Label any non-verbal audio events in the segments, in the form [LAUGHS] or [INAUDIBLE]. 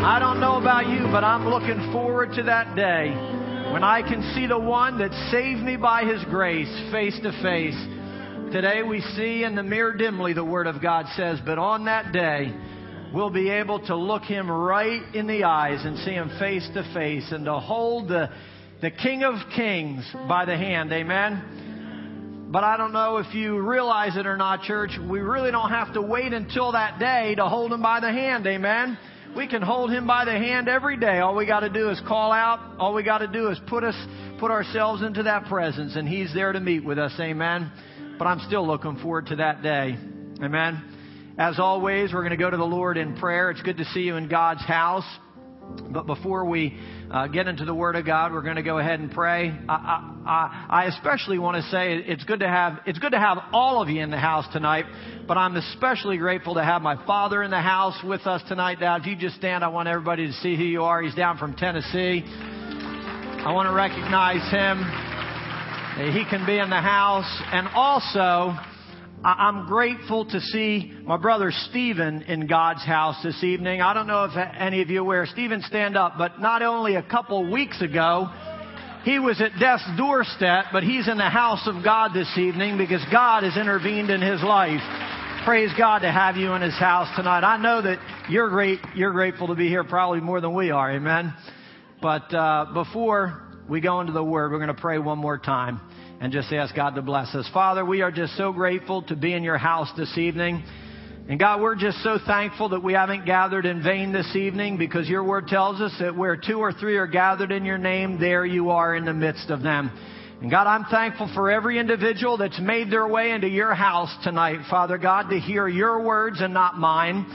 I don't know about you, but I'm looking forward to that day when I can see the one that saved me by his grace face to face. Today we see in the mirror dimly, the Word of God says, but on that day, we'll be able to look him right in the eyes and see him face to face and to hold the, the King of Kings by the hand. Amen. But I don't know if you realize it or not, church. We really don't have to wait until that day to hold him by the hand. Amen. We can hold him by the hand every day. All we got to do is call out. All we got to do is put us, put ourselves into that presence and he's there to meet with us. Amen. But I'm still looking forward to that day. Amen. As always, we're going to go to the Lord in prayer. It's good to see you in God's house. But before we uh, get into the Word of God, we're going to go ahead and pray. I, I, I especially want to say it's good to have it's good to have all of you in the house tonight. But I'm especially grateful to have my father in the house with us tonight. Now, if you just stand, I want everybody to see who you are. He's down from Tennessee. I want to recognize him. He can be in the house, and also I'm grateful to see my brother Stephen in God's house this evening. I don't know if any of you are aware. Stephen, stand up. But not only a couple weeks ago, he was at death's doorstep, but he's in the house of God this evening because God has intervened in his life. Praise God to have you in his house tonight. I know that you're great. You're grateful to be here probably more than we are. Amen. But uh, before we go into the Word, we're going to pray one more time and just ask God to bless us. Father, we are just so grateful to be in your house this evening. And God, we're just so thankful that we haven't gathered in vain this evening because your word tells us that where two or three are gathered in your name, there you are in the midst of them. And God, I'm thankful for every individual that's made their way into your house tonight, Father God, to hear your words and not mine.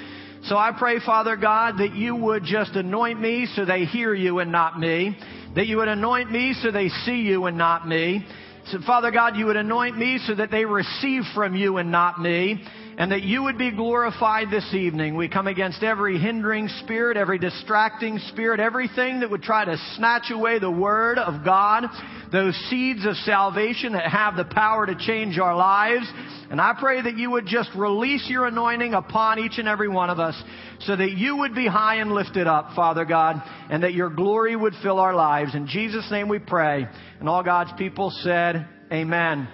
So I pray, Father God, that you would just anoint me so they hear you and not me. That you would anoint me so they see you and not me. So, Father God, you would anoint me so that they receive from you and not me, and that you would be glorified this evening. We come against every hindering spirit, every distracting spirit, everything that would try to snatch away the Word of God, those seeds of salvation that have the power to change our lives. And I pray that you would just release your anointing upon each and every one of us so that you would be high and lifted up, Father God, and that your glory would fill our lives. In Jesus' name we pray. And all God's people said, Amen.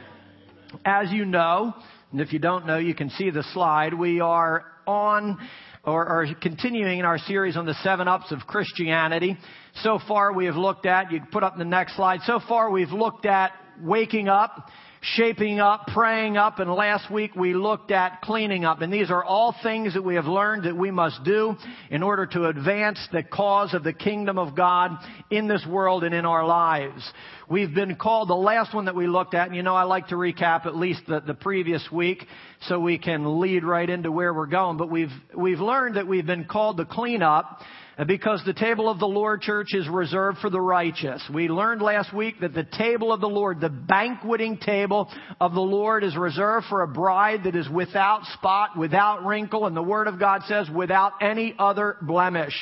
As you know, and if you don't know, you can see the slide. We are on or, or, continuing in our series on the seven ups of Christianity. So far we have looked at, you can put up the next slide. So far we've looked at waking up shaping up, praying up, and last week we looked at cleaning up. And these are all things that we have learned that we must do in order to advance the cause of the kingdom of God in this world and in our lives. We've been called, the last one that we looked at, and you know I like to recap at least the, the previous week so we can lead right into where we're going, but we've, we've learned that we've been called to clean up because the table of the Lord church is reserved for the righteous. We learned last week that the table of the Lord, the banqueting table of the Lord is reserved for a bride that is without spot, without wrinkle, and the Word of God says without any other blemish.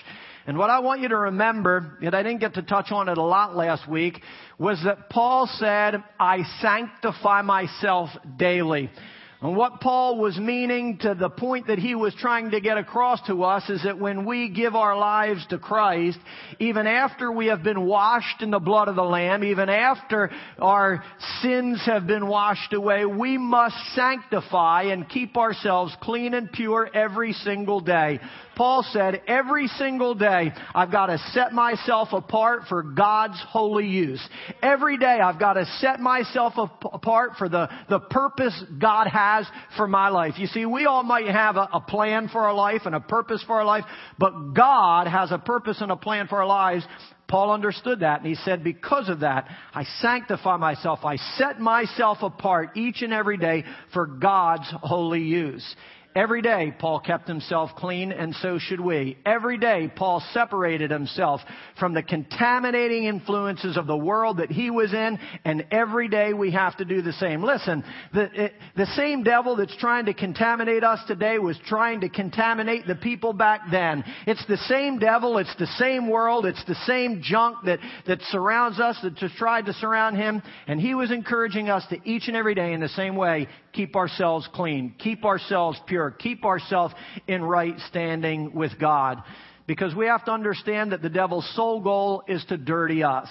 And what I want you to remember, and I didn't get to touch on it a lot last week, was that Paul said, I sanctify myself daily. And what Paul was meaning to the point that he was trying to get across to us is that when we give our lives to Christ, even after we have been washed in the blood of the Lamb, even after our sins have been washed away, we must sanctify and keep ourselves clean and pure every single day. Paul said, every single day, I've got to set myself apart for God's holy use. Every day, I've got to set myself apart for the, the purpose God has for my life. You see, we all might have a, a plan for our life and a purpose for our life, but God has a purpose and a plan for our lives. Paul understood that and he said, because of that, I sanctify myself. I set myself apart each and every day for God's holy use. Every day, Paul kept himself clean, and so should we. Every day, Paul separated himself from the contaminating influences of the world that he was in, and every day we have to do the same. Listen, the, the same devil that's trying to contaminate us today was trying to contaminate the people back then. It's the same devil, it's the same world, it's the same junk that, that surrounds us, that tried to surround him, and he was encouraging us to each and every day in the same way, keep ourselves clean, keep ourselves pure, keep ourselves in right standing with God. because we have to understand that the devil's sole goal is to dirty us.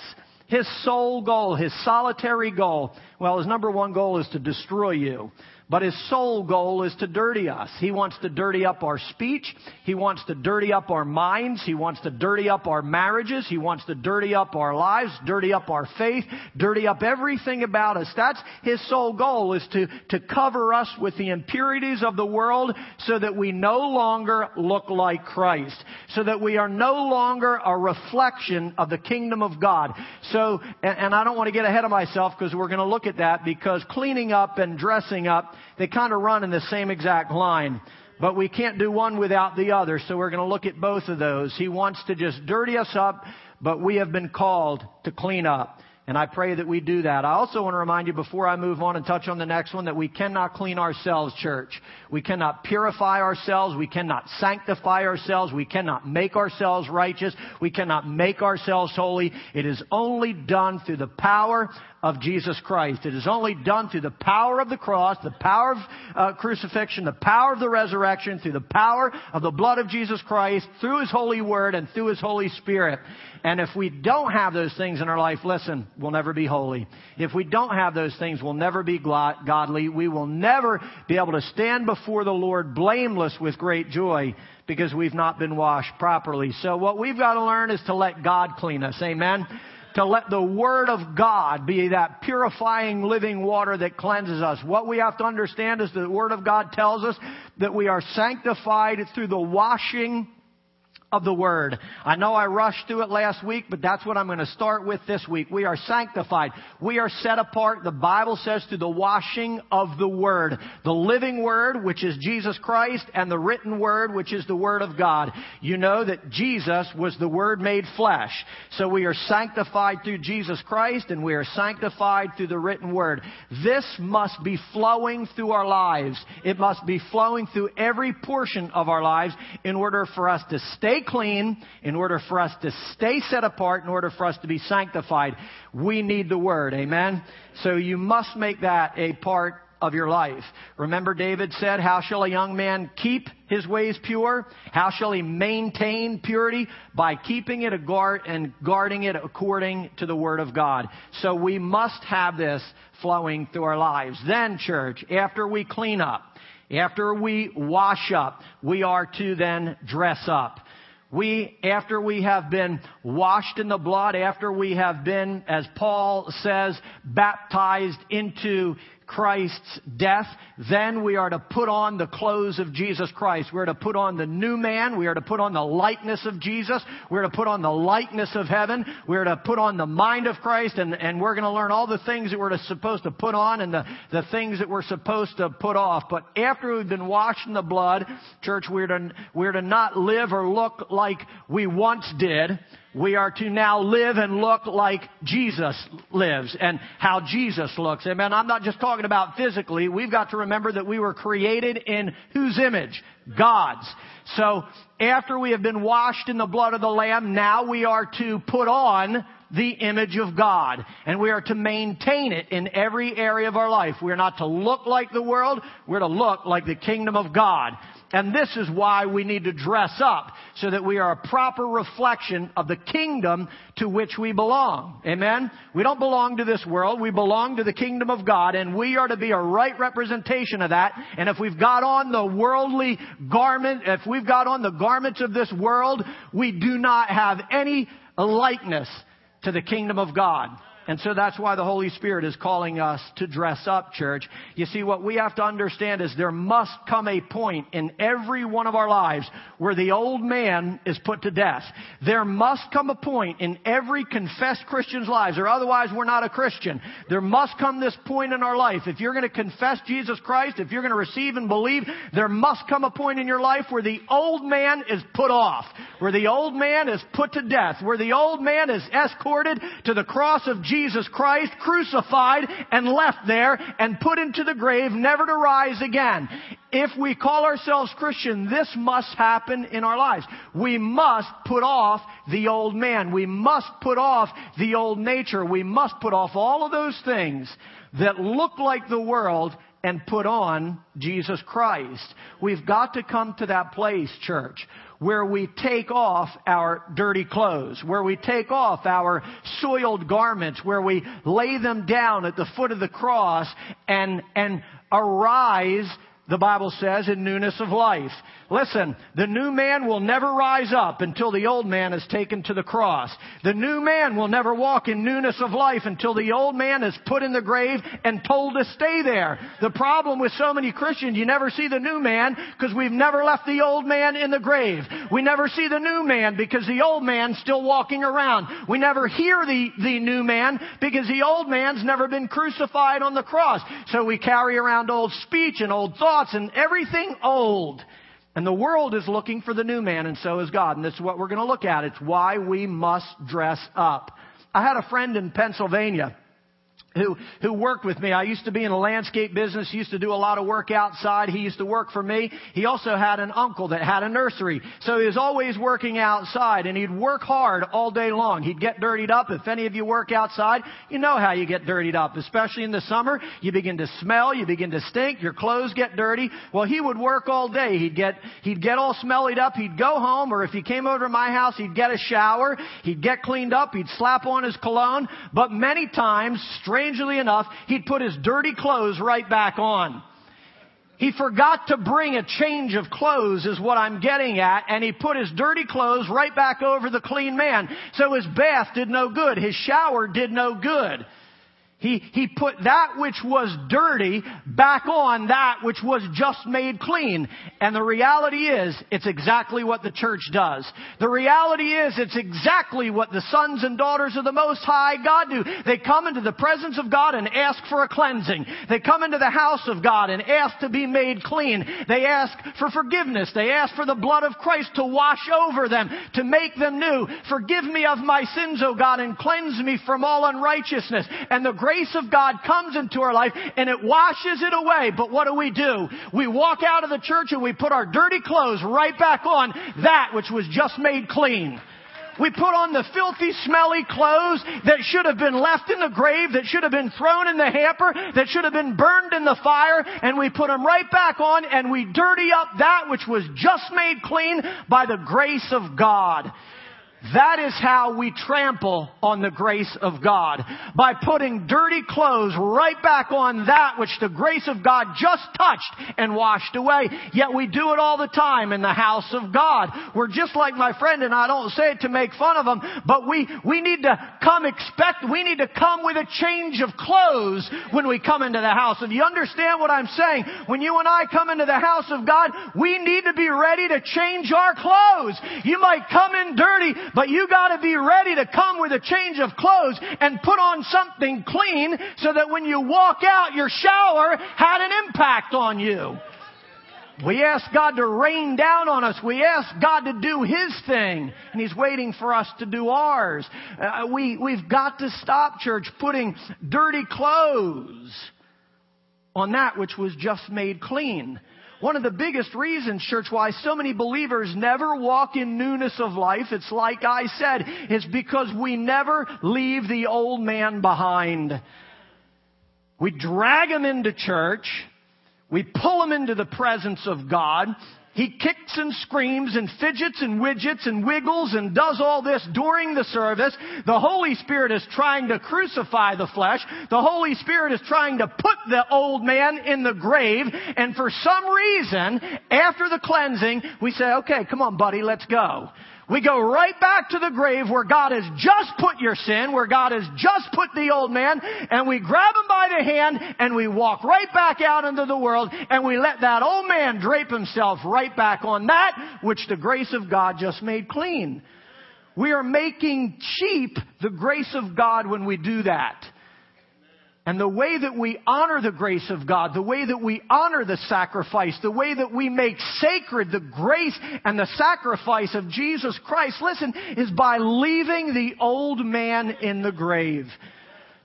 His sole goal, his solitary goal, well, his number one goal is to destroy you. But his sole goal is to dirty us. He wants to dirty up our speech. He wants to dirty up our minds. He wants to dirty up our marriages. He wants to dirty up our lives, dirty up our faith, dirty up everything about us. That's his sole goal is to, to cover us with the impurities of the world so that we no longer look like Christ. So that we are no longer a reflection of the kingdom of God. So, and, and I don't want to get ahead of myself because we're going to look at that because cleaning up and dressing up they kind of run in the same exact line. But we can't do one without the other, so we're going to look at both of those. He wants to just dirty us up, but we have been called to clean up. And I pray that we do that. I also want to remind you before I move on and touch on the next one that we cannot clean ourselves, church. We cannot purify ourselves. We cannot sanctify ourselves. We cannot make ourselves righteous. We cannot make ourselves holy. It is only done through the power of Jesus Christ. It is only done through the power of the cross, the power of uh, crucifixion, the power of the resurrection, through the power of the blood of Jesus Christ, through His holy word and through His Holy Spirit. And if we don't have those things in our life, listen, we'll never be holy. If we don't have those things, we'll never be godly. We will never be able to stand before the Lord blameless with great joy because we've not been washed properly. So what we've got to learn is to let God clean us. Amen to let the Word of God be that purifying living water that cleanses us. What we have to understand is the Word of God tells us that we are sanctified through the washing of the Word. I know I rushed through it last week, but that's what I'm going to start with this week. We are sanctified. We are set apart, the Bible says, through the washing of the Word. The living Word, which is Jesus Christ, and the written Word, which is the Word of God. You know that Jesus was the Word made flesh. So we are sanctified through Jesus Christ, and we are sanctified through the written Word. This must be flowing through our lives. It must be flowing through every portion of our lives in order for us to stay stay clean, in order for us to stay set apart, in order for us to be sanctified, we need the Word. Amen? So you must make that a part of your life. Remember David said, how shall a young man keep his ways pure? How shall he maintain purity? By keeping it a guard and guarding it according to the Word of God. So we must have this flowing through our lives. Then church, after we clean up, after we wash up, we are to then dress up. We, after we have been washed in the blood, after we have been, as Paul says, baptized into Christ's death, then we are to put on the clothes of Jesus Christ. We're to put on the new man. We are to put on the likeness of Jesus. We're to put on the likeness of heaven. We're to put on the mind of Christ and, and we're going to learn all the things that we're supposed to put on and the, the things that we're supposed to put off. But after we've been washed in the blood, church, we're to, we're to not live or look like we once did we are to now live and look like Jesus lives and how Jesus looks. Amen. I'm not just talking about physically. We've got to remember that we were created in whose image? God's. So after we have been washed in the blood of the Lamb, now we are to put on the image of God. And we are to maintain it in every area of our life. We're not to look like the world. We're to look like the kingdom of God. And this is why we need to dress up so that we are a proper reflection of the kingdom to which we belong. Amen? We don't belong to this world. We belong to the kingdom of God and we are to be a right representation of that. And if we've got on the worldly garment, if we've got on the garments of this world, we do not have any likeness to the kingdom of God. And so that's why the Holy Spirit is calling us to dress up, church. You see, what we have to understand is there must come a point in every one of our lives where the old man is put to death. There must come a point in every confessed Christian's lives, or otherwise we're not a Christian. There must come this point in our life. If you're going to confess Jesus Christ, if you're going to receive and believe, there must come a point in your life where the old man is put off, where the old man is put to death, where the old man is escorted to the cross of Jesus Jesus Christ crucified and left there and put into the grave never to rise again. If we call ourselves Christian, this must happen in our lives. We must put off the old man. We must put off the old nature. We must put off all of those things that look like the world and put on Jesus Christ. We've got to come to that place, church, where we take off our dirty clothes, where we take off our soiled garments, where we lay them down at the foot of the cross and, and arise the Bible says, in newness of life. Listen, the new man will never rise up until the old man is taken to the cross. The new man will never walk in newness of life until the old man is put in the grave and told to stay there. The problem with so many Christians, you never see the new man because we've never left the old man in the grave. We never see the new man because the old man's still walking around. We never hear the, the new man because the old man's never been crucified on the cross. So we carry around old speech and old thoughts and everything old. And the world is looking for the new man, and so is God. And this is what we're going to look at. It's why we must dress up. I had a friend in Pennsylvania who, who worked with me. I used to be in a landscape business, used to do a lot of work outside. He used to work for me. He also had an uncle that had a nursery. So he was always working outside and he'd work hard all day long. He'd get dirtied up. If any of you work outside, you know how you get dirtied up, especially in the summer. You begin to smell, you begin to stink, your clothes get dirty. Well, he would work all day. He'd get, he'd get all smellied up. He'd go home or if he came over to my house, he'd get a shower. He'd get cleaned up. He'd slap on his cologne. But many times, strange strangely enough, he'd put his dirty clothes right back on. He forgot to bring a change of clothes is what I'm getting at, and he put his dirty clothes right back over the clean man. So his bath did no good. His shower did no good. He, he put that which was dirty back on that which was just made clean. And the reality is, it's exactly what the church does. The reality is, it's exactly what the sons and daughters of the Most High God do. They come into the presence of God and ask for a cleansing. They come into the house of God and ask to be made clean. They ask for forgiveness. They ask for the blood of Christ to wash over them, to make them new. Forgive me of my sins, O God, and cleanse me from all unrighteousness. And the grace of God comes into our life and it washes it away. But what do we do? We walk out of the church and we put our dirty clothes right back on that which was just made clean. We put on the filthy, smelly clothes that should have been left in the grave, that should have been thrown in the hamper, that should have been burned in the fire, and we put them right back on and we dirty up that which was just made clean by the grace of God. That is how we trample on the grace of God. By putting dirty clothes right back on that which the grace of God just touched and washed away. Yet we do it all the time in the house of God. We're just like my friend and I don't say it to make fun of him, but we, we need to come expect, we need to come with a change of clothes when we come into the house. If you understand what I'm saying, when you and I come into the house of God, we need to be ready to change our clothes. You might come in dirty, but you gotta be ready to come with a change of clothes and put on something clean so that when you walk out, your shower had an impact on you. We ask God to rain down on us. We ask God to do His thing. And He's waiting for us to do ours. Uh, we, we've got to stop, church, putting dirty clothes on that which was just made clean. One of the biggest reasons, church, why so many believers never walk in newness of life, it's like I said, is because we never leave the old man behind. We drag him into church. We pull him into the presence of God. He kicks and screams and fidgets and widgets and wiggles and does all this during the service. The Holy Spirit is trying to crucify the flesh. The Holy Spirit is trying to put the old man in the grave. And for some reason, after the cleansing, we say, okay, come on buddy, let's go. We go right back to the grave where God has just put your sin, where God has just put the old man, and we grab him by the hand and we walk right back out into the world and we let that old man drape himself right back on that which the grace of God just made clean. We are making cheap the grace of God when we do that. And the way that we honor the grace of God, the way that we honor the sacrifice, the way that we make sacred the grace and the sacrifice of Jesus Christ, listen, is by leaving the old man in the grave.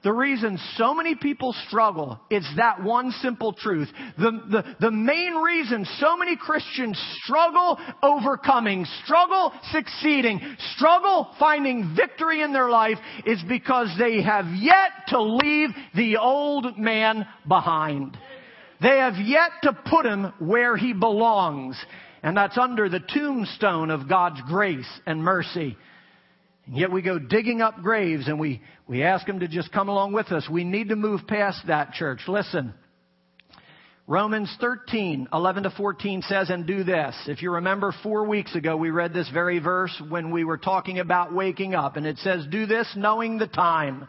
The reason so many people struggle is that one simple truth. The, the, the main reason so many Christians struggle overcoming, struggle succeeding, struggle finding victory in their life is because they have yet to leave the old man behind. They have yet to put him where he belongs. And that's under the tombstone of God's grace and mercy. Yet we go digging up graves and we, we ask them to just come along with us. We need to move past that, church. Listen. Romans 13, 11 to 14 says, and do this. If you remember four weeks ago, we read this very verse when we were talking about waking up. And it says, do this knowing the time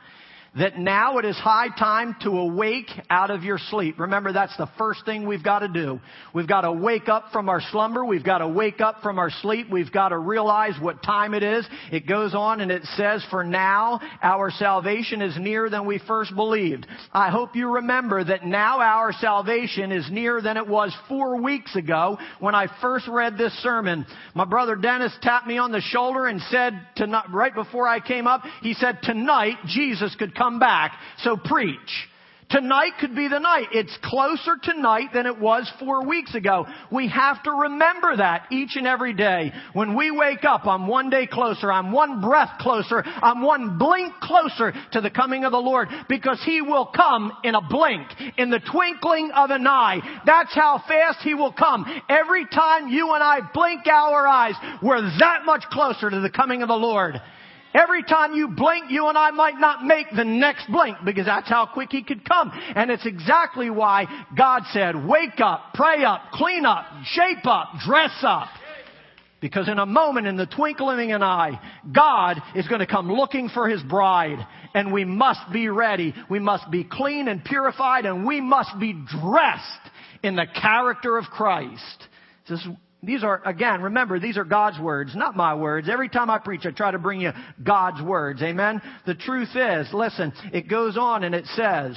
that now it is high time to awake out of your sleep. Remember, that's the first thing we've got to do. We've got to wake up from our slumber. We've got to wake up from our sleep. We've got to realize what time it is. It goes on and it says, for now our salvation is nearer than we first believed. I hope you remember that now our salvation is nearer than it was four weeks ago when I first read this sermon. My brother Dennis tapped me on the shoulder and said, to, right before I came up, he said, tonight Jesus could come come back. So preach. Tonight could be the night. It's closer tonight than it was four weeks ago. We have to remember that each and every day. When we wake up, I'm one day closer. I'm one breath closer. I'm one blink closer to the coming of the Lord because He will come in a blink, in the twinkling of an eye. That's how fast He will come. Every time you and I blink our eyes, we're that much closer to the coming of the Lord. Every time you blink, you and I might not make the next blink because that's how quick he could come. And it's exactly why God said, wake up, pray up, clean up, shape up, dress up. Because in a moment, in the twinkling of an eye, God is going to come looking for His bride. And we must be ready. We must be clean and purified and we must be dressed in the character of Christ. This these are, again, remember, these are God's words, not my words. Every time I preach, I try to bring you God's words. Amen? The truth is, listen, it goes on and it says,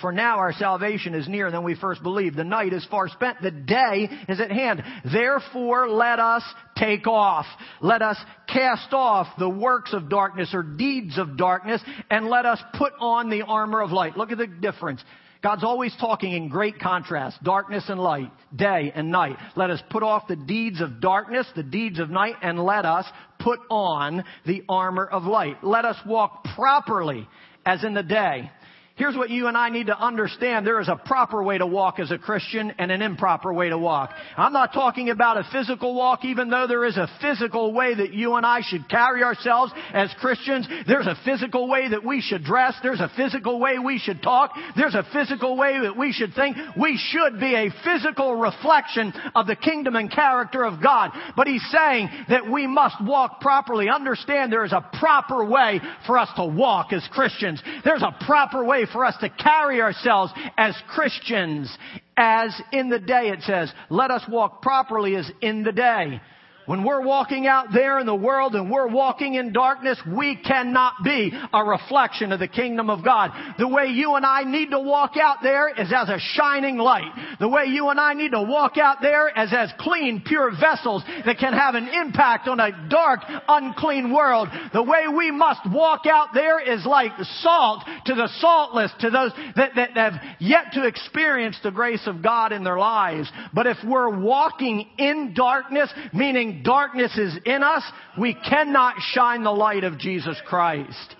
for now our salvation is nearer than we first believed. The night is far spent. The day is at hand. Therefore let us take off. Let us cast off the works of darkness or deeds of darkness and let us put on the armor of light. Look at the difference. God's always talking in great contrast, darkness and light, day and night. Let us put off the deeds of darkness, the deeds of night, and let us put on the armor of light. Let us walk properly as in the day Here's what you and I need to understand. There is a proper way to walk as a Christian and an improper way to walk. I'm not talking about a physical walk, even though there is a physical way that you and I should carry ourselves as Christians. There's a physical way that we should dress. There's a physical way we should talk. There's a physical way that we should think. We should be a physical reflection of the kingdom and character of God. But he's saying that we must walk properly. Understand there is a proper way for us to walk as Christians. There's a proper way for us to carry ourselves as Christians as in the day it says. Let us walk properly as in the day. When we're walking out there in the world and we're walking in darkness, we cannot be a reflection of the kingdom of God. The way you and I need to walk out there is as a shining light. The way you and I need to walk out there is as clean, pure vessels that can have an impact on a dark, unclean world. The way we must walk out there is like salt to the saltless, to those that, that have yet to experience the grace of God in their lives. But if we're walking in darkness, meaning darkness is in us, we cannot shine the light of Jesus Christ.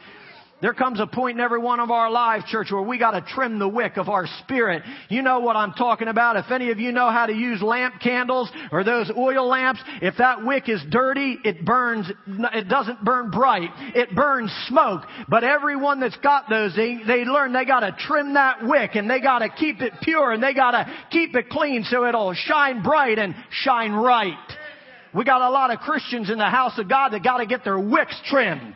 There comes a point in every one of our lives, church, where we gotta trim the wick of our spirit. You know what I'm talking about. If any of you know how to use lamp candles or those oil lamps, if that wick is dirty, it burns, it doesn't burn bright. It burns smoke. But everyone that's got those, they, they learn they gotta trim that wick and they gotta keep it pure and they gotta keep it clean so it'll shine bright and shine right. We got a lot of Christians in the house of God that got to get their wicks trimmed.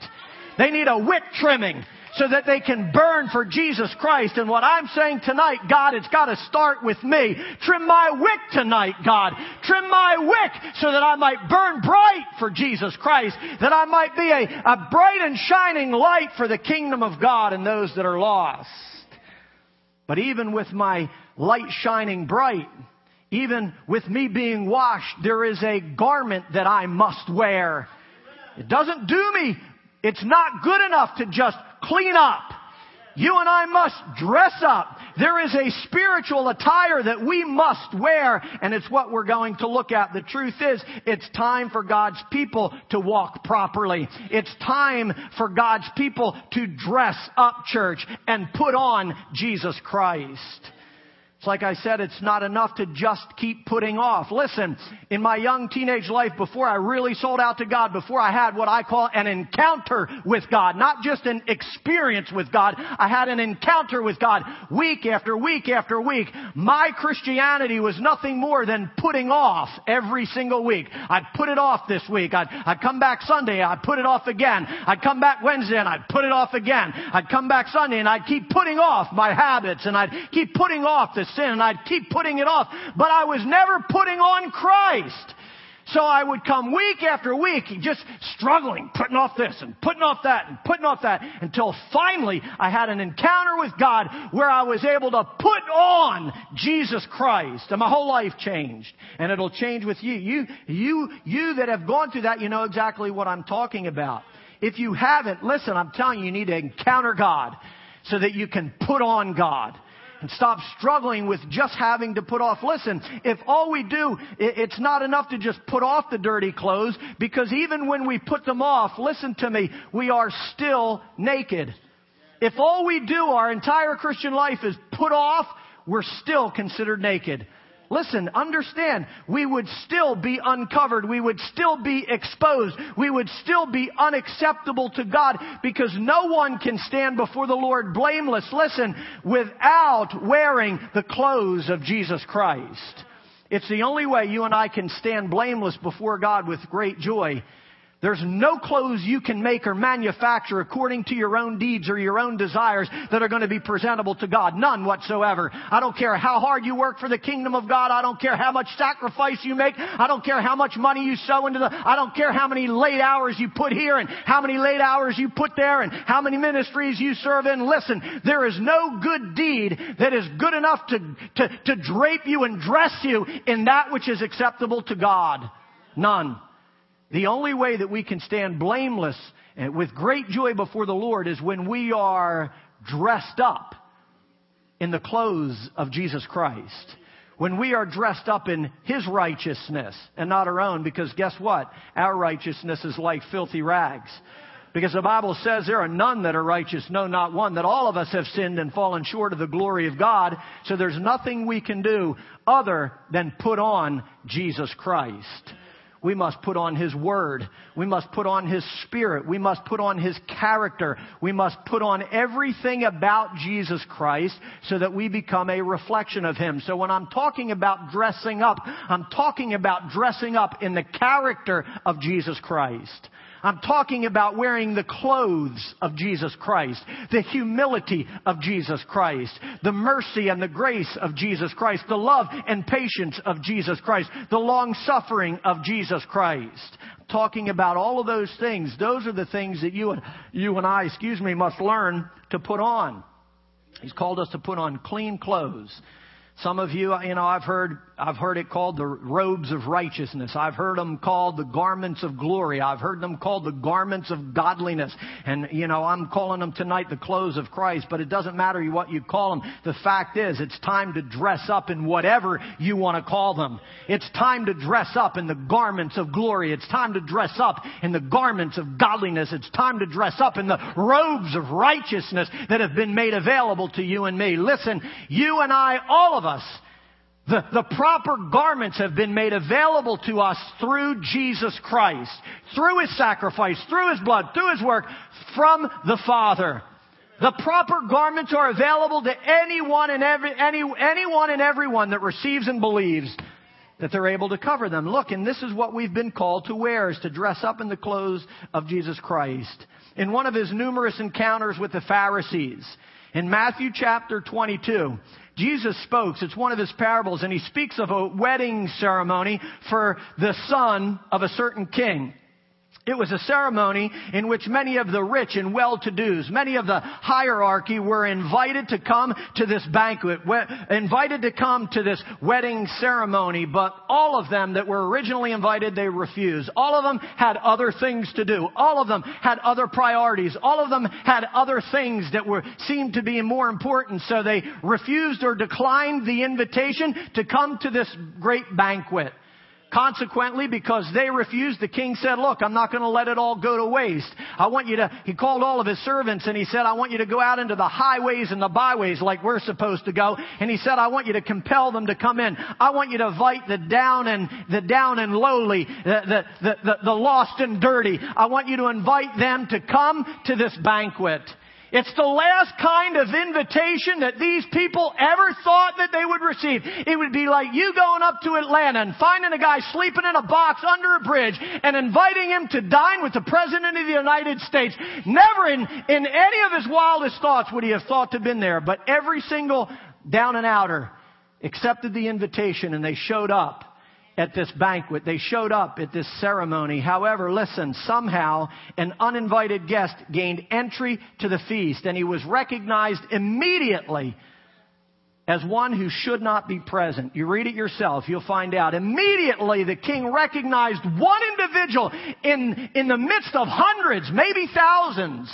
They need a wick trimming so that they can burn for Jesus Christ. And what I'm saying tonight, God, it's got to start with me. Trim my wick tonight, God. Trim my wick so that I might burn bright for Jesus Christ. That I might be a, a bright and shining light for the kingdom of God and those that are lost. But even with my light shining bright, even with me being washed, there is a garment that I must wear. It doesn't do me. It's not good enough to just clean up. You and I must dress up. There is a spiritual attire that we must wear, and it's what we're going to look at. The truth is, it's time for God's people to walk properly. It's time for God's people to dress up church and put on Jesus Christ. It's like I said, it's not enough to just keep putting off. Listen, in my young teenage life, before I really sold out to God, before I had what I call an encounter with God, not just an experience with God, I had an encounter with God week after week after week. My Christianity was nothing more than putting off every single week. I'd put it off this week. I'd, I'd come back Sunday, I'd put it off again. I'd come back Wednesday and I'd put it off again. I'd come back Sunday and I'd keep putting off my habits and I'd keep putting off this sin and I'd keep putting it off, but I was never putting on Christ. So I would come week after week just struggling, putting off this and putting off that and putting off that until finally I had an encounter with God where I was able to put on Jesus Christ and my whole life changed. And it'll change with you. You, you, you that have gone through that, you know exactly what I'm talking about. If you haven't, listen, I'm telling you, you need to encounter God so that you can put on God and [LAUGHS] stop struggling with just having to put off. Listen, if all we do, it's not enough to just put off the dirty clothes because even when we put them off, listen to me, we are still naked. If all we do our entire Christian life is put off, we're still considered naked. Listen, understand, we would still be uncovered. We would still be exposed. We would still be unacceptable to God because no one can stand before the Lord blameless, listen, without wearing the clothes of Jesus Christ. It's the only way you and I can stand blameless before God with great joy there's no clothes you can make or manufacture according to your own deeds or your own desires that are going to be presentable to God. None whatsoever. I don't care how hard you work for the kingdom of God. I don't care how much sacrifice you make. I don't care how much money you sow into the, I don't care how many late hours you put here and how many late hours you put there and how many ministries you serve in. Listen, there is no good deed that is good enough to, to, to drape you and dress you in that which is acceptable to God. None. The only way that we can stand blameless and with great joy before the Lord is when we are dressed up in the clothes of Jesus Christ. When we are dressed up in His righteousness and not our own, because guess what? Our righteousness is like filthy rags. Because the Bible says there are none that are righteous, no, not one, that all of us have sinned and fallen short of the glory of God. So there's nothing we can do other than put on Jesus Christ. We must put on His Word. We must put on His Spirit. We must put on His character. We must put on everything about Jesus Christ so that we become a reflection of Him. So when I'm talking about dressing up, I'm talking about dressing up in the character of Jesus Christ. I'm talking about wearing the clothes of Jesus Christ, the humility of Jesus Christ, the mercy and the grace of Jesus Christ, the love and patience of Jesus Christ, the long suffering of Jesus Christ. Talking about all of those things. Those are the things that you and, you and I, excuse me, must learn to put on. He's called us to put on clean clothes. Some of you, you know, I've heard, I've heard it called the robes of righteousness. I've heard them called the garments of glory. I've heard them called the garments of godliness. And, you know, I'm calling them tonight the clothes of Christ, but it doesn't matter what you call them. The fact is, it's time to dress up in whatever you want to call them. It's time to dress up in the garments of glory. It's time to dress up in the garments of godliness. It's time to dress up in the robes of righteousness that have been made available to you and me. Listen, you and I, all of us. The, the proper garments have been made available to us through Jesus Christ, through His sacrifice, through His blood, through His work, from the Father. The proper garments are available to anyone and every, any, anyone and everyone that receives and believes that they're able to cover them. Look, and this is what we've been called to wear, is to dress up in the clothes of Jesus Christ. In one of his numerous encounters with the Pharisees, in Matthew chapter 22, Jesus spoke. It's one of his parables, and he speaks of a wedding ceremony for the son of a certain king. It was a ceremony in which many of the rich and well-to-dos, many of the hierarchy were invited to come to this banquet, invited to come to this wedding ceremony, but all of them that were originally invited, they refused. All of them had other things to do. All of them had other priorities. All of them had other things that were, seemed to be more important, so they refused or declined the invitation to come to this great banquet. Consequently, because they refused, the king said, look, I'm not going to let it all go to waste. I want you to, he called all of his servants and he said, I want you to go out into the highways and the byways like we're supposed to go. And he said, I want you to compel them to come in. I want you to invite the down and, the down and lowly, the, the, the, the, the lost and dirty. I want you to invite them to come to this banquet. It's the last kind of invitation that these people ever thought that they would receive. It would be like you going up to Atlanta and finding a guy sleeping in a box under a bridge and inviting him to dine with the President of the United States. Never in, in any of his wildest thoughts would he have thought to have been there, but every single down and outer accepted the invitation and they showed up at this banquet. They showed up at this ceremony. However, listen, somehow an uninvited guest gained entry to the feast and he was recognized immediately as one who should not be present. You read it yourself, you'll find out. Immediately the king recognized one individual in, in the midst of hundreds, maybe thousands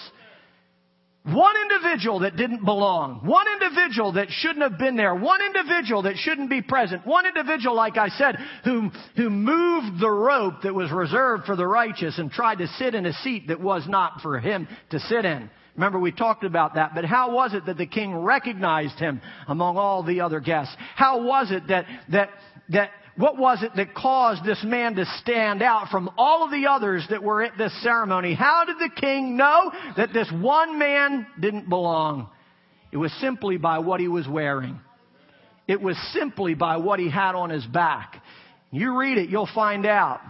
one individual that didn't belong. One individual that shouldn't have been there. One individual that shouldn't be present. One individual, like I said, who, who moved the rope that was reserved for the righteous and tried to sit in a seat that was not for him to sit in. Remember, we talked about that. But how was it that the king recognized him among all the other guests? How was it that, that, that what was it that caused this man to stand out from all of the others that were at this ceremony? How did the king know that this one man didn't belong? It was simply by what he was wearing. It was simply by what he had on his back. You read it, you'll find out.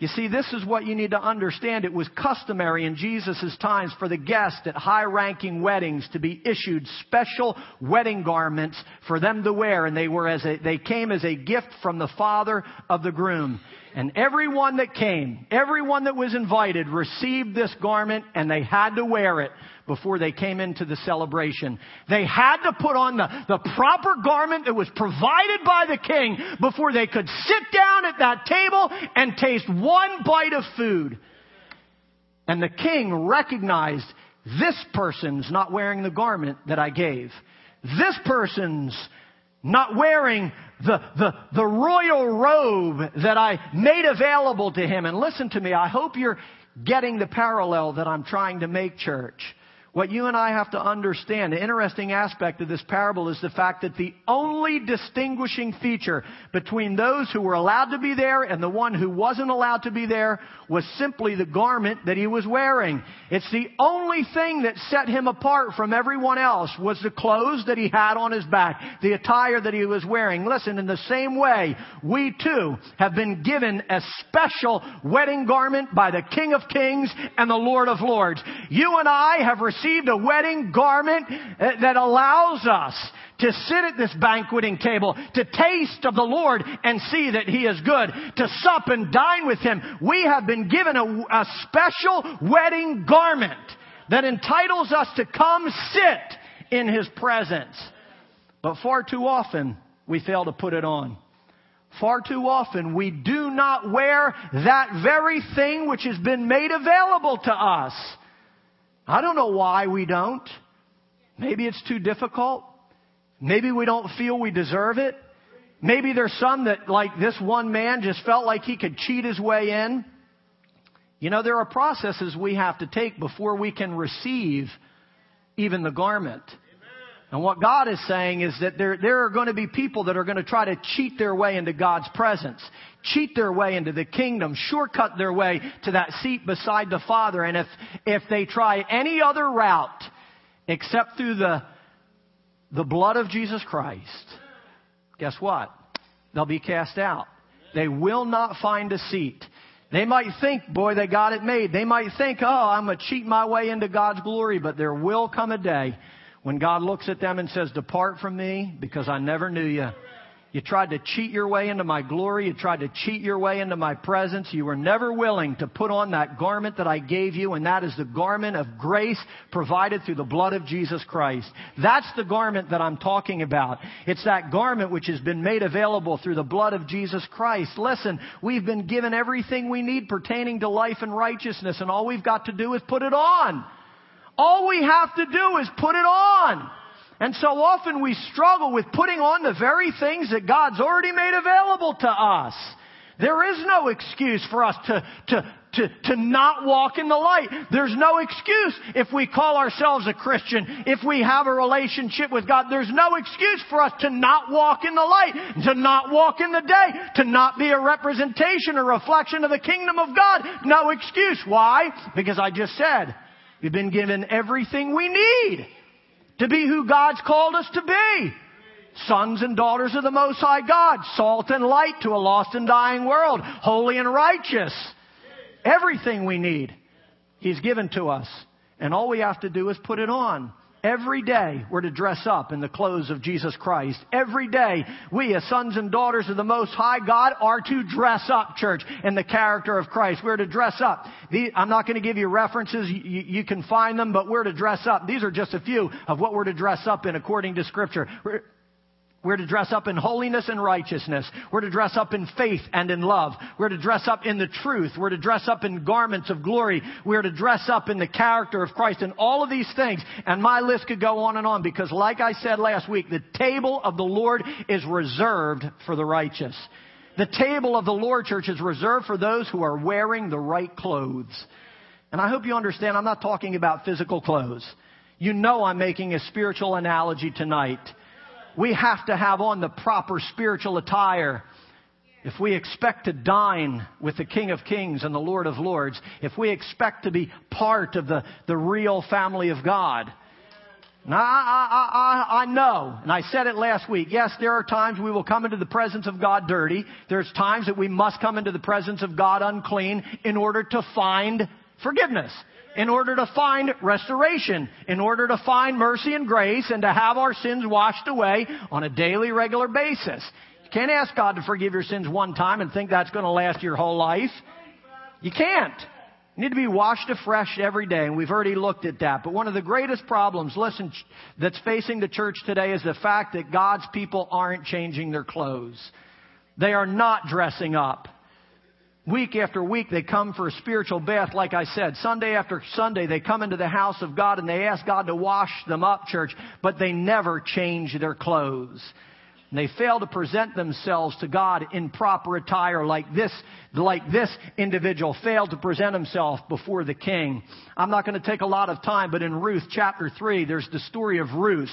You see, this is what you need to understand. It was customary in Jesus' times for the guests at high ranking weddings to be issued special wedding garments for them to wear. And they were as a, they came as a gift from the father of the groom. And everyone that came, everyone that was invited received this garment and they had to wear it before they came into the celebration. They had to put on the, the proper garment that was provided by the king before they could sit down at that table and taste one bite of food. And the king recognized this person's not wearing the garment that I gave. This person's not wearing the, the, the royal robe that I made available to him. And listen to me, I hope you're getting the parallel that I'm trying to make, church. What you and I have to understand, the interesting aspect of this parable is the fact that the only distinguishing feature between those who were allowed to be there and the one who wasn't allowed to be there was simply the garment that he was wearing. It's the only thing that set him apart from everyone else was the clothes that he had on his back, the attire that he was wearing. Listen, in the same way, we too have been given a special wedding garment by the King of Kings and the Lord of Lords. You and I have received received a wedding garment uh, that allows us to sit at this banqueting table, to taste of the Lord and see that He is good, to sup and dine with Him. We have been given a, a special wedding garment that entitles us to come sit in His presence. But far too often, we fail to put it on. Far too often, we do not wear that very thing which has been made available to us. I don't know why we don't. Maybe it's too difficult. Maybe we don't feel we deserve it. Maybe there's some that, like this one man, just felt like he could cheat his way in. You know, there are processes we have to take before we can receive even the garment. And what God is saying is that there, there are going to be people that are going to try to cheat their way into God's presence, cheat their way into the kingdom, shortcut their way to that seat beside the Father. And if, if they try any other route except through the, the blood of Jesus Christ, guess what? They'll be cast out. They will not find a seat. They might think, boy, they got it made. They might think, oh, I'm going to cheat my way into God's glory, but there will come a day when God looks at them and says, Depart from me because I never knew you. You tried to cheat your way into my glory. You tried to cheat your way into my presence. You were never willing to put on that garment that I gave you, and that is the garment of grace provided through the blood of Jesus Christ. That's the garment that I'm talking about. It's that garment which has been made available through the blood of Jesus Christ. Listen, we've been given everything we need pertaining to life and righteousness, and all we've got to do is put it on. All we have to do is put it on. And so often we struggle with putting on the very things that God's already made available to us. There is no excuse for us to, to, to, to not walk in the light. There's no excuse if we call ourselves a Christian, if we have a relationship with God. There's no excuse for us to not walk in the light, to not walk in the day, to not be a representation, a reflection of the kingdom of God. No excuse. Why? Because I just said, we've been given everything we need to be who God's called us to be. Sons and daughters of the Most High God, salt and light to a lost and dying world, holy and righteous. Everything we need, He's given to us. And all we have to do is put it on. Every day we're to dress up in the clothes of Jesus Christ. Every day we as sons and daughters of the Most High God are to dress up, church, in the character of Christ. We're to dress up. I'm not going to give you references. You, can find them, but we're to dress up. These are just a few of what we're to dress up in according to Scripture. We're, to dress up in holiness and righteousness. We're to dress up in faith and in love. We're to dress up in the truth. We're to dress up in garments of glory. We're to dress up in the character of Christ and all of these things. And my list could go on and on because like I said last week, the table of the Lord is reserved for the righteous. The table of the Lord, church, is reserved for those who are wearing the right clothes. And I hope you understand I'm not talking about physical clothes. You know I'm making a spiritual analogy tonight we have to have on the proper spiritual attire. If we expect to dine with the King of Kings and the Lord of Lords, if we expect to be part of the, the real family of God, now, I, I, I, I know, and I said it last week. Yes, there are times we will come into the presence of God dirty. There's times that we must come into the presence of God unclean in order to find forgiveness in order to find restoration, in order to find mercy and grace, and to have our sins washed away on a daily, regular basis. You can't ask God to forgive your sins one time and think that's going to last your whole life. You can't. You need to be washed afresh every day, and we've already looked at that. But one of the greatest problems, listen, that's facing the church today is the fact that God's people aren't changing their clothes. They are not dressing up week after week they come for a spiritual bath, like I said. Sunday after Sunday they come into the house of God and they ask God to wash them up, church, but they never change their clothes. And they fail to present themselves to God in proper attire like this, like this individual failed to present himself before the king. I'm not going to take a lot of time, but in Ruth chapter 3, there's the story of Ruth.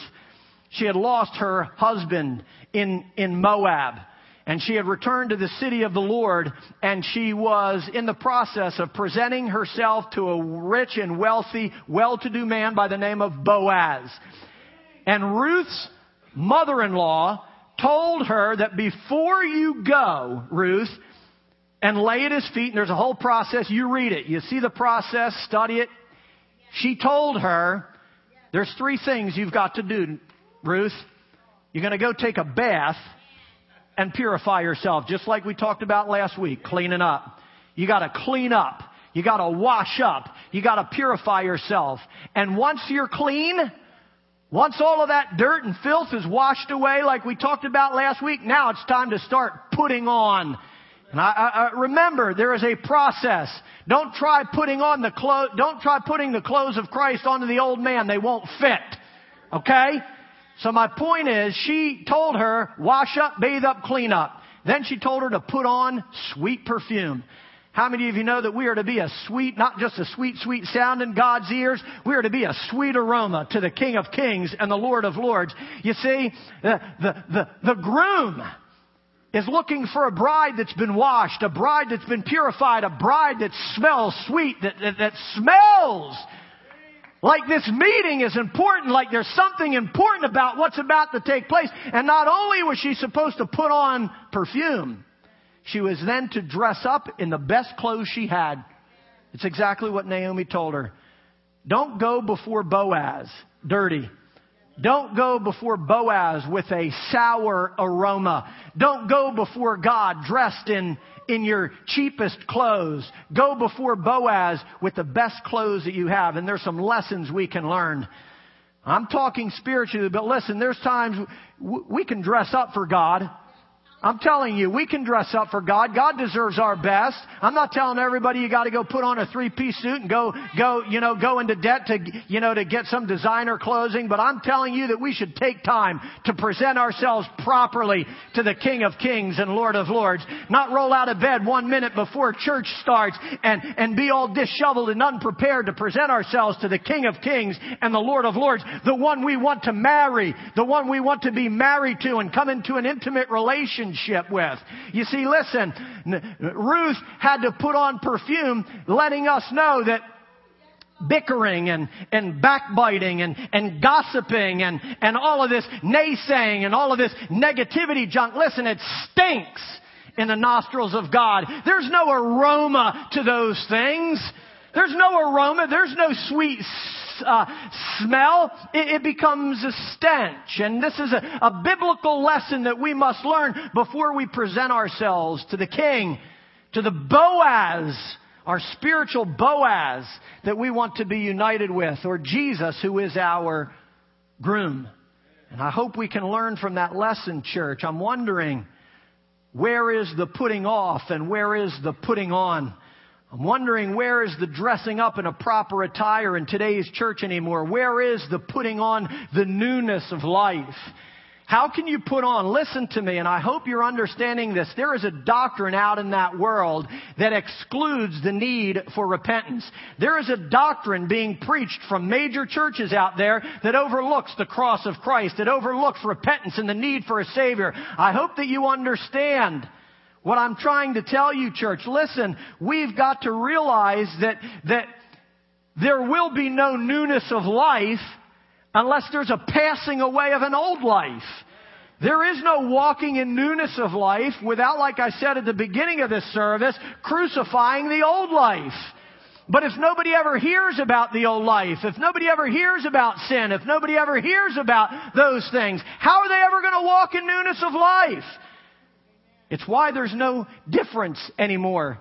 She had lost her husband in, in Moab and she had returned to the city of the Lord, and she was in the process of presenting herself to a rich and wealthy, well-to-do man by the name of Boaz. And Ruth's mother-in-law told her that before you go, Ruth, and lay at his feet, and there's a whole process, you read it, you see the process, study it. She told her, there's three things you've got to do, Ruth. You're going to go take a bath and purify yourself, just like we talked about last week, cleaning up. You gotta clean up. You gotta wash up. You gotta purify yourself. And once you're clean, once all of that dirt and filth is washed away, like we talked about last week, now it's time to start putting on. And I, I, I remember there is a process. Don't try putting on the clothes, don't try putting the clothes of Christ onto the old man. They won't fit. Okay? So my point is, she told her, wash up, bathe up, clean up. Then she told her to put on sweet perfume. How many of you know that we are to be a sweet, not just a sweet, sweet sound in God's ears, we are to be a sweet aroma to the King of Kings and the Lord of Lords. You see, the, the, the, the groom is looking for a bride that's been washed, a bride that's been purified, a bride that smells sweet, that, that, that smells like this meeting is important, like there's something important about what's about to take place. And not only was she supposed to put on perfume, she was then to dress up in the best clothes she had. It's exactly what Naomi told her. Don't go before Boaz dirty. Don't go before Boaz with a sour aroma. Don't go before God dressed in in your cheapest clothes. Go before Boaz with the best clothes that you have. And there's some lessons we can learn. I'm talking spiritually, but listen, there's times we can dress up for God. I'm telling you, we can dress up for God. God deserves our best. I'm not telling everybody you got to go put on a three-piece suit and go, go, you know, go into debt to, you know, to get some designer clothing. But I'm telling you that we should take time to present ourselves properly to the King of Kings and Lord of Lords. Not roll out of bed one minute before church starts and, and be all disheveled and unprepared to present ourselves to the King of Kings and the Lord of Lords. The one we want to marry. The one we want to be married to and come into an intimate relationship relationship with. You see, listen, Ruth had to put on perfume letting us know that bickering and, and backbiting and, and gossiping and, and all of this naysaying and all of this negativity junk. Listen, it stinks in the nostrils of God. There's no aroma to those things. There's no aroma. There's no sweet uh, smell, it, it, becomes a stench. And this is a, a biblical lesson that we must learn before we present ourselves to the King, to the Boaz, our spiritual Boaz that we want to be united with, or Jesus who is our groom. And I hope we can learn from that lesson, church. I'm wondering, where is the putting off and where is the putting on? I'm wondering where is the dressing up in a proper attire in today's church anymore? Where is the putting on the newness of life? How can you put on, listen to me, and I hope you're understanding this. There is a doctrine out in that world that excludes the need for repentance. There is a doctrine being preached from major churches out there that overlooks the cross of Christ, that overlooks repentance and the need for a Savior. I hope that you understand what I'm trying to tell you, church, listen, we've got to realize that, that there will be no newness of life unless there's a passing away of an old life. There is no walking in newness of life without, like I said at the beginning of this service, crucifying the old life. But if nobody ever hears about the old life, if nobody ever hears about sin, if nobody ever hears about those things, how are they ever going to walk in newness of life? It's why there's no difference anymore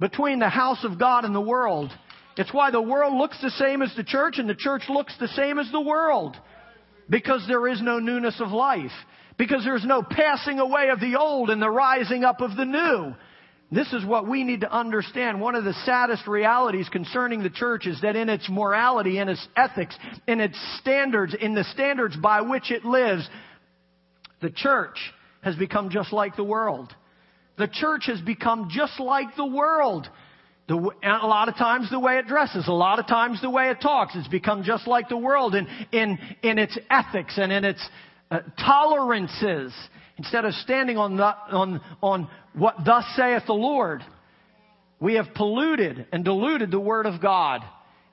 between the house of God and the world. It's why the world looks the same as the church and the church looks the same as the world. Because there is no newness of life. Because there's no passing away of the old and the rising up of the new. This is what we need to understand. One of the saddest realities concerning the church is that in its morality, in its ethics, in its standards, in the standards by which it lives, the church has become just like the world. The church has become just like the world. The, a lot of times the way it dresses, a lot of times the way it talks, it's become just like the world in, in, in its ethics and in its uh, tolerances. Instead of standing on, the, on, on what thus saith the Lord, we have polluted and diluted the Word of God.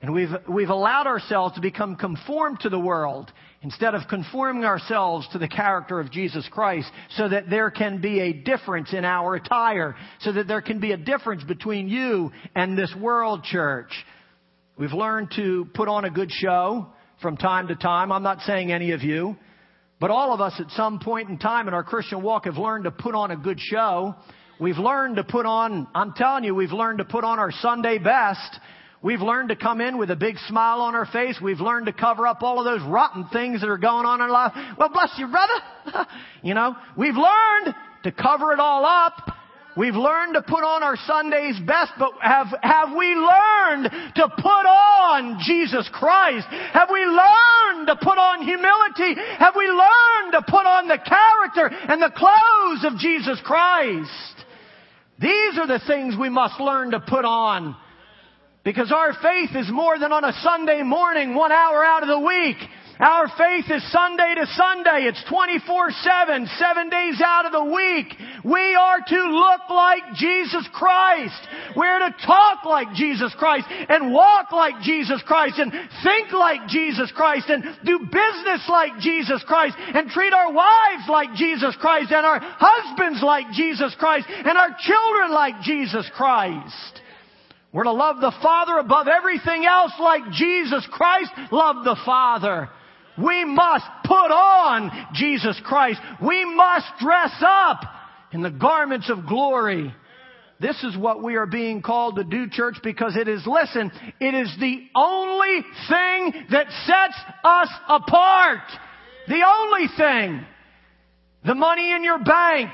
And we've, we've allowed ourselves to become conformed to the world instead of conforming ourselves to the character of Jesus Christ so that there can be a difference in our attire, so that there can be a difference between you and this world church. We've learned to put on a good show from time to time. I'm not saying any of you, but all of us at some point in time in our Christian walk have learned to put on a good show. We've learned to put on, I'm telling you, we've learned to put on our Sunday best. We've learned to come in with a big smile on our face. We've learned to cover up all of those rotten things that are going on in our life. Well, bless you, brother. [LAUGHS] you know, we've learned to cover it all up. We've learned to put on our Sunday's best, but have, have we learned to put on Jesus Christ? Have we learned to put on humility? Have we learned to put on the character and the clothes of Jesus Christ? These are the things we must learn to put on. Because our faith is more than on a Sunday morning, one hour out of the week. Our faith is Sunday to Sunday. It's 24-7, seven days out of the week. We are to look like Jesus Christ. We're to talk like Jesus Christ and walk like Jesus Christ and think like Jesus Christ and do business like Jesus Christ and treat our wives like Jesus Christ and our husbands like Jesus Christ and our children like Jesus Christ. We're to love the Father above everything else like Jesus Christ loved the Father. We must put on Jesus Christ. We must dress up in the garments of glory. This is what we are being called to do, church, because it is, listen, it is the only thing that sets us apart. The only thing. The money in your bank,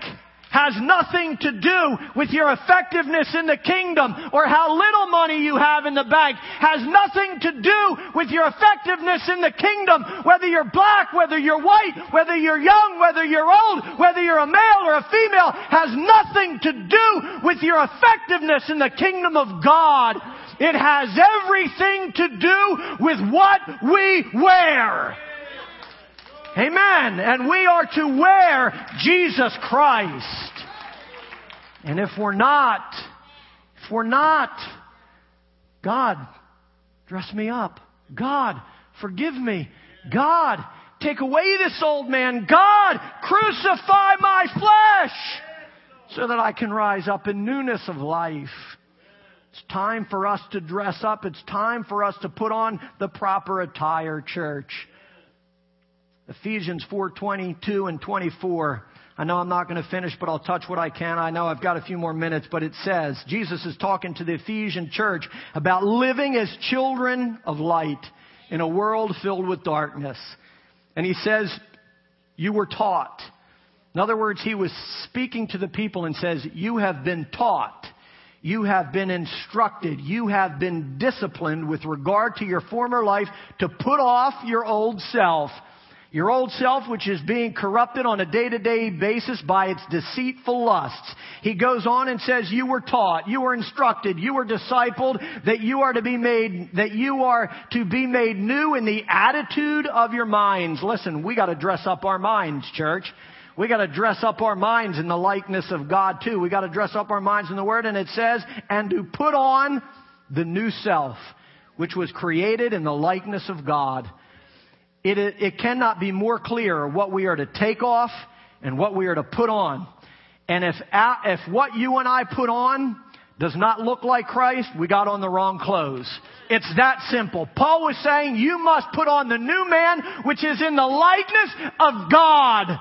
has nothing to do with your effectiveness in the kingdom or how little money you have in the bank. Has nothing to do with your effectiveness in the kingdom, whether you're black, whether you're white, whether you're young, whether you're old, whether you're a male or a female, has nothing to do with your effectiveness in the kingdom of God. It has everything to do with what we wear. Amen. And we are to wear Jesus Christ. And if we're not, if we're not, God, dress me up. God, forgive me. God, take away this old man. God, crucify my flesh so that I can rise up in newness of life. It's time for us to dress up. It's time for us to put on the proper attire, church. Ephesians 4:22 and 24. I know I'm not going to finish, but I'll touch what I can. I know I've got a few more minutes, but it says, Jesus is talking to the Ephesian church about living as children of light in a world filled with darkness. And he says, you were taught. In other words, he was speaking to the people and says, you have been taught. You have been instructed. You have been disciplined with regard to your former life to put off your old self your old self, which is being corrupted on a day-to-day basis by its deceitful lusts. He goes on and says, you were taught, you were instructed, you were discipled, that you are to be made, that you are to be made new in the attitude of your minds. Listen, we gotta dress up our minds, church. We gotta dress up our minds in the likeness of God too. We gotta dress up our minds in the Word, and it says, and to put on the new self, which was created in the likeness of God it, it cannot be more clear what we are to take off and what we are to put on. And if, if what you and I put on does not look like Christ, we got on the wrong clothes. It's that simple. Paul was saying you must put on the new man which is in the likeness of God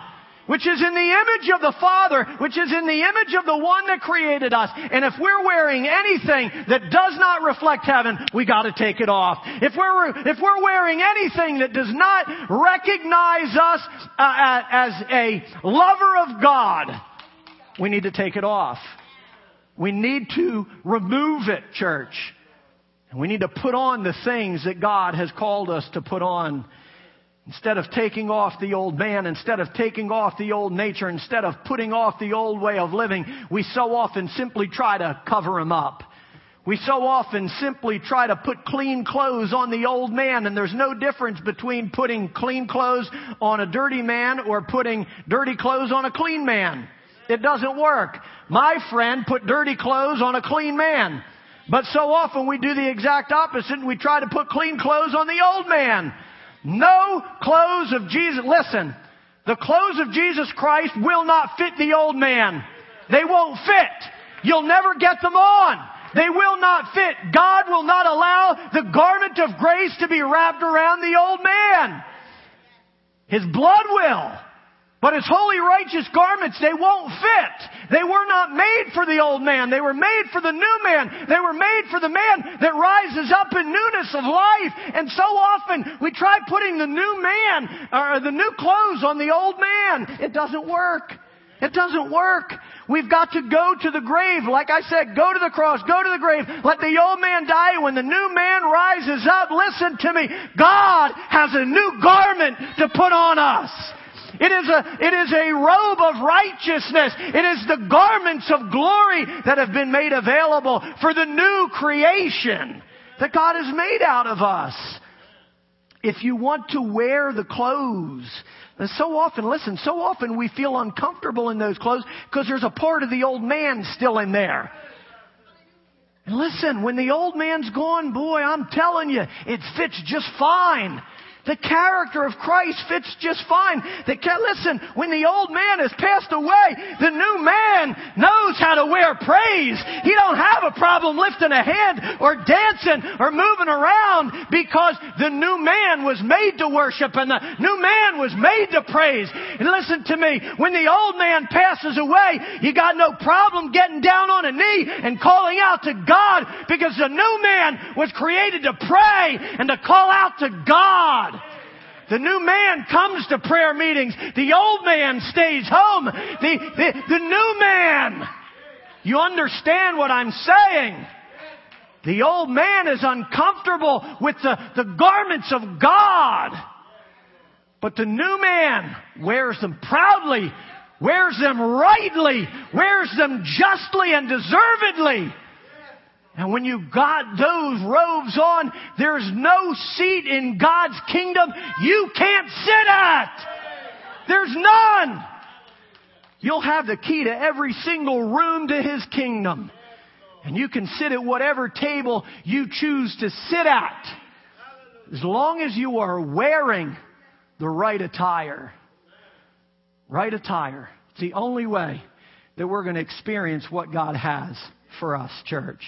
which is in the image of the Father, which is in the image of the one that created us. And if we're wearing anything that does not reflect heaven, we gotta take it off. If we're, if we're wearing anything that does not recognize us uh, as a lover of God, we need to take it off. We need to remove it, church. And we need to put on the things that God has called us to put on. Instead of taking off the old man, instead of taking off the old nature, instead of putting off the old way of living, we so often simply try to cover him up. We so often simply try to put clean clothes on the old man, and there's no difference between putting clean clothes on a dirty man or putting dirty clothes on a clean man. It doesn't work. My friend put dirty clothes on a clean man. But so often we do the exact opposite and we try to put clean clothes on the old man. No clothes of Jesus. Listen, the clothes of Jesus Christ will not fit the old man. They won't fit. You'll never get them on. They will not fit. God will not allow the garment of grace to be wrapped around the old man. His blood will. But his holy righteous garments, they won't fit. They were not made for the old man. They were made for the new man. They were made for the man that rises up in newness of life. And so often we try putting the new man or the new clothes on the old man. It doesn't work. It doesn't work. We've got to go to the grave. Like I said, go to the cross, go to the grave. Let the old man die. When the new man rises up, listen to me. God has a new garment to put on us. It is a, it is a robe of righteousness. It is the garments of glory that have been made available for the new creation that God has made out of us. If you want to wear the clothes, and so often, listen, so often we feel uncomfortable in those clothes because there's a part of the old man still in there. And listen, when the old man's gone, boy, I'm telling you, it fits just fine. The character of Christ fits just fine. The, listen, when the old man has passed away, the new man knows how to wear praise. He don't have a problem lifting a hand or dancing or moving around because the new man was made to worship and the new man was made to praise. And listen to me, when the old man passes away, you got no problem getting down on a knee and calling out to God because the new man was created to pray and to call out to God. The new man comes to prayer meetings. The old man stays home. The, the, the new man. You understand what I'm saying? The old man is uncomfortable with the, the garments of God. But the new man wears them proudly, wears them rightly, wears them justly and deservedly. And when you got those robes on, there's no seat in God's kingdom you can't sit at. There's none. You'll have the key to every single room to His kingdom. And you can sit at whatever table you choose to sit at. As long as you are wearing the right attire. Right attire. It's the only way that we're going to experience what God has for us, church.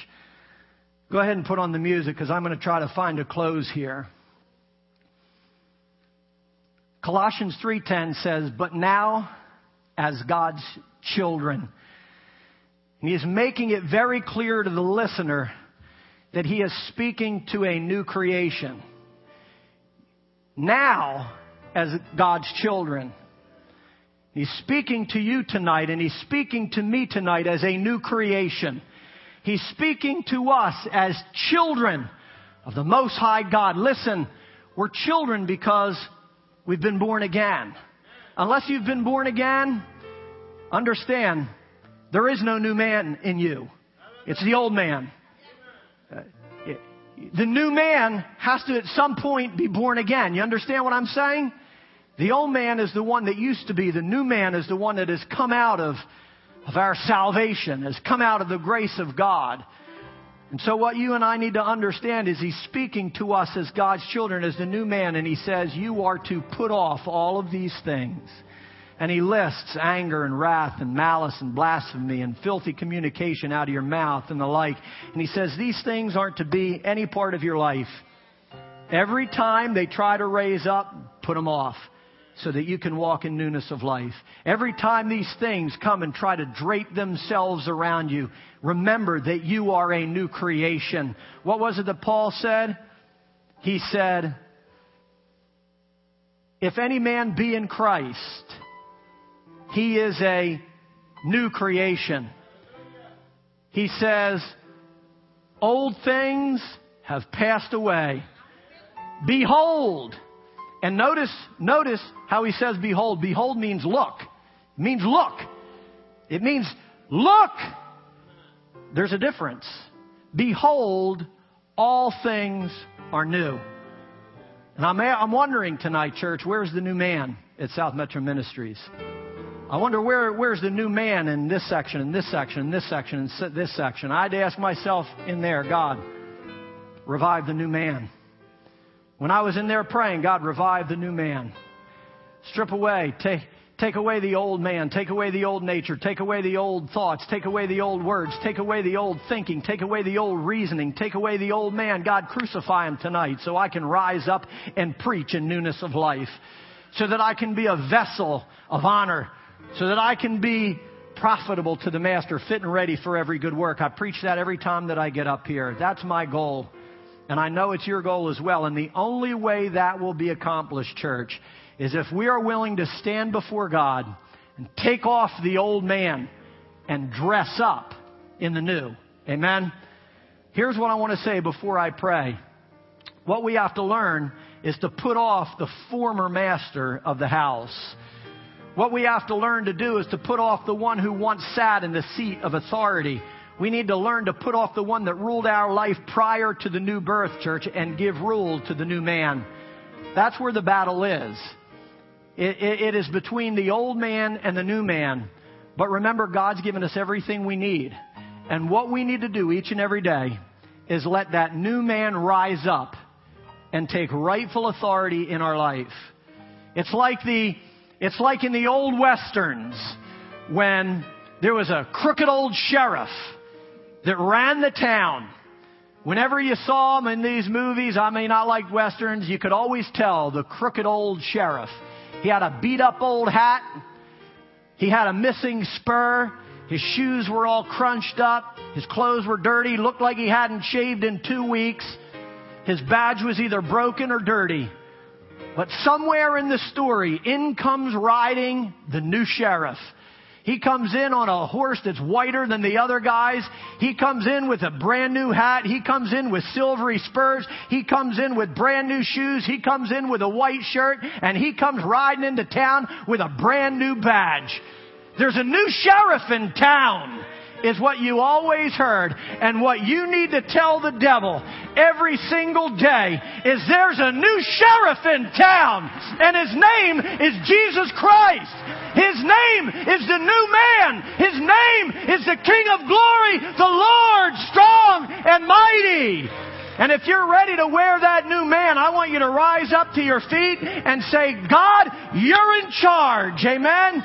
Go ahead and put on the music because I'm going to try to find a close here. Colossians 3:10 says, "But now as God's children." And he is making it very clear to the listener that he is speaking to a new creation. Now, as God's children, he's speaking to you tonight and he's speaking to me tonight as a new creation. He's speaking to us as children of the Most High God. Listen, we're children because we've been born again. Unless you've been born again, understand there is no new man in you. It's the old man. Uh, the new man has to at some point be born again. You understand what I'm saying? The old man is the one that used to be. The new man is the one that has come out of of our salvation, has come out of the grace of God. And so what you and I need to understand is he's speaking to us as God's children, as the new man, and he says, you are to put off all of these things. And he lists anger and wrath and malice and blasphemy and filthy communication out of your mouth and the like. And he says, these things aren't to be any part of your life. Every time they try to raise up, put them off so that you can walk in newness of life. Every time these things come and try to drape themselves around you, remember that you are a new creation. What was it that Paul said? He said, if any man be in Christ, he is a new creation. He says, old things have passed away. Behold, and notice, notice how he says behold. Behold means look. It means look. It means look. There's a difference. Behold, all things are new. And I'm, I'm wondering tonight, church, where's the new man at South Metro Ministries? I wonder where, where's the new man in this section, in this section, in this section, in this section. I'd ask myself in there, God, revive the new man. When I was in there praying, God, revived the new man. Strip away, take, take away the old man, take away the old nature, take away the old thoughts, take away the old words, take away the old thinking, take away the old reasoning, take away the old man. God, crucify him tonight so I can rise up and preach in newness of life. So that I can be a vessel of honor. So that I can be profitable to the master, fit and ready for every good work. I preach that every time that I get up here. That's my goal. And I know it's your goal as well. And the only way that will be accomplished, church, is if we are willing to stand before God and take off the old man and dress up in the new. Amen? Here's what I want to say before I pray. What we have to learn is to put off the former master of the house. What we have to learn to do is to put off the one who once sat in the seat of authority we need to learn to put off the one that ruled our life prior to the new birth, church, and give rule to the new man. That's where the battle is. It, it, it is between the old man and the new man. But remember, God's given us everything we need. And what we need to do each and every day is let that new man rise up and take rightful authority in our life. It's like the, it's like in the old westerns when there was a crooked old sheriff that ran the town. Whenever you saw him in these movies, I mean, I like westerns, you could always tell the crooked old sheriff. He had a beat up old hat. He had a missing spur. His shoes were all crunched up. His clothes were dirty. Looked like he hadn't shaved in two weeks. His badge was either broken or dirty. But somewhere in the story, in comes riding the new sheriff. He comes in on a horse that's whiter than the other guys. He comes in with a brand new hat. He comes in with silvery spurs. He comes in with brand new shoes. He comes in with a white shirt and he comes riding into town with a brand new badge. There's a new sheriff in town is what you always heard and what you need to tell the devil every single day is there's a new sheriff in town and his name is Jesus Christ. His name is the new man. His name is the King of glory, the Lord strong and mighty. And if you're ready to wear that new man, I want you to rise up to your feet and say, God, you're in charge. Amen.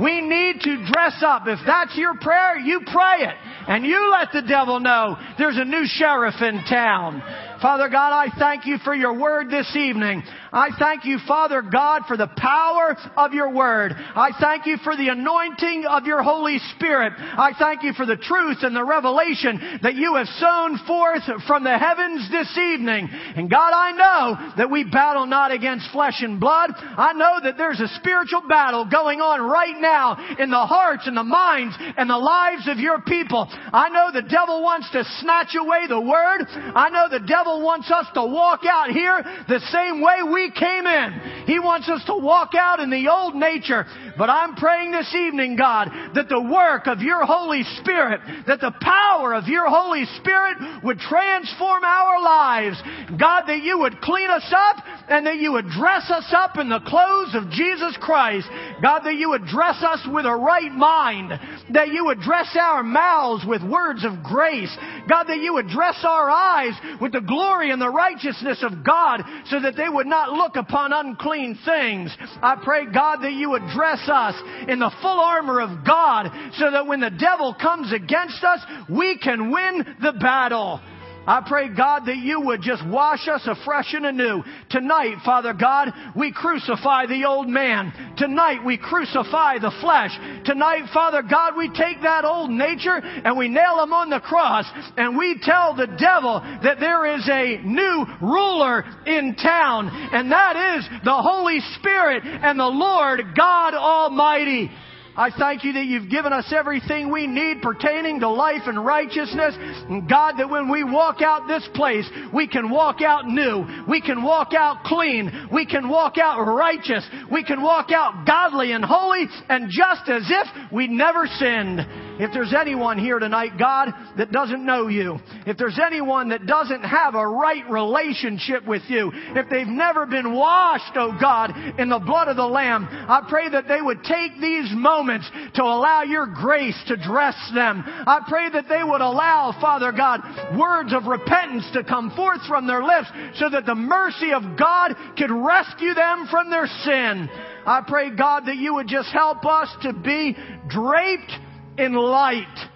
We need to dress up. If that's your prayer, you pray it. And you let the devil know there's a new sheriff in town. Father God, I thank you for your word this evening. I thank you, Father God, for the power of your word. I thank you for the anointing of your Holy Spirit. I thank you for the truth and the revelation that you have sown forth from the heavens this evening. And God, I know that we battle not against flesh and blood. I know that there's a spiritual battle going on right now in the hearts and the minds and the lives of your people. I know the devil wants to snatch away the word. I know the devil wants us to walk out here the same way we came in. He wants us to walk out in the old nature. But I'm praying this evening, God, that the work of your Holy Spirit, that the power of your Holy Spirit would transform our lives. God, that you would clean us up and that you would dress us up in the clothes of Jesus Christ. God, that you would dress us with a right mind. That you would dress our mouths with words of grace. God, that you would dress our eyes with the glory and the righteousness of God so that they would not look upon unclean things. I pray, God, that you would dress us in the full armor of God so that when the devil comes against us, we can win the battle. I pray, God, that you would just wash us afresh and anew. Tonight, Father God, we crucify the old man. Tonight, we crucify the flesh. Tonight, Father God, we take that old nature and we nail him on the cross and we tell the devil that there is a new ruler in town and that is the Holy Spirit and the Lord God Almighty. I thank you that you've given us everything we need pertaining to life and righteousness. And God, that when we walk out this place, we can walk out new. We can walk out clean. We can walk out righteous. We can walk out godly and holy and just as if we never sinned. If there's anyone here tonight, God, that doesn't know you, if there's anyone that doesn't have a right relationship with you, if they've never been washed, oh God, in the blood of the Lamb, I pray that they would take these moments to allow your grace to dress them. I pray that they would allow, Father God, words of repentance to come forth from their lips so that the mercy of God could rescue them from their sin. I pray, God, that you would just help us to be draped in light.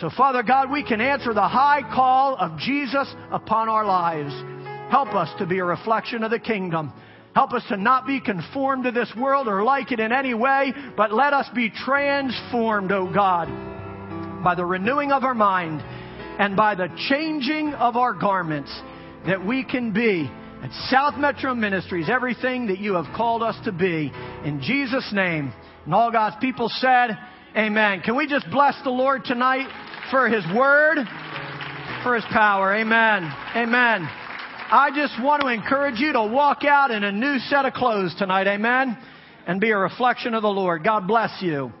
So, Father God, we can answer the high call of Jesus upon our lives. Help us to be a reflection of the kingdom. Help us to not be conformed to this world or like it in any way, but let us be transformed, O God, by the renewing of our mind and by the changing of our garments, that we can be at South Metro Ministries everything that you have called us to be. In Jesus' name. And all God's people said, Amen. Can we just bless the Lord tonight for His Word, for His power? Amen. Amen. I just want to encourage you to walk out in a new set of clothes tonight. Amen. And be a reflection of the Lord. God bless you.